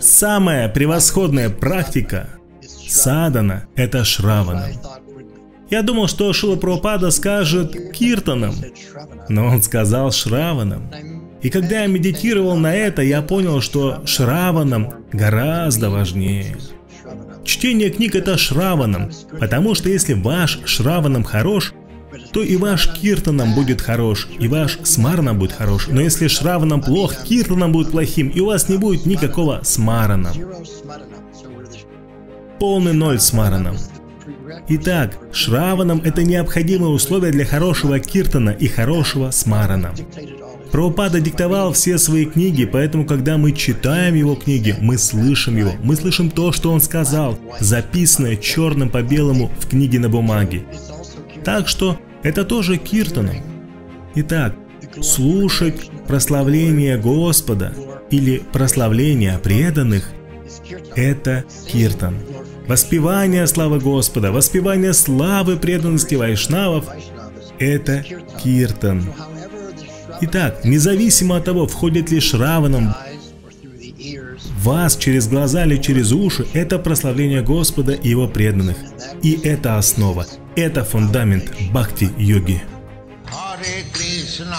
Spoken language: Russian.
Самая превосходная практика садана – это шравана. Я думал, что Шила Прабхупада скажет киртаном, но он сказал шраваном. И когда я медитировал на это, я понял, что шраваном гораздо важнее. Чтение книг это шраваном, потому что если ваш шраваном хорош, то и ваш киртаном будет хорош, и ваш смарном будет хорош. Но если шраваном плох, киртаном будет плохим, и у вас не будет никакого смарана. Полный ноль смараном. Итак, шраваном это необходимое условие для хорошего киртана и хорошего смарана. Прабхупада диктовал все свои книги, поэтому, когда мы читаем его книги, мы слышим его, мы слышим то, что он сказал, записанное черным по белому в книге на бумаге. Так что это тоже киртаном. Итак, слушать прославление Господа или прославление преданных – это киртан. Воспевание славы Господа, воспевание славы преданности вайшнавов – это киртан. Итак, независимо от того, входит ли Шраваном вас через глаза или через уши – это прославление Господа и Его преданных. И это основа, это фундамент бхакти-йоги. Hare Krishna,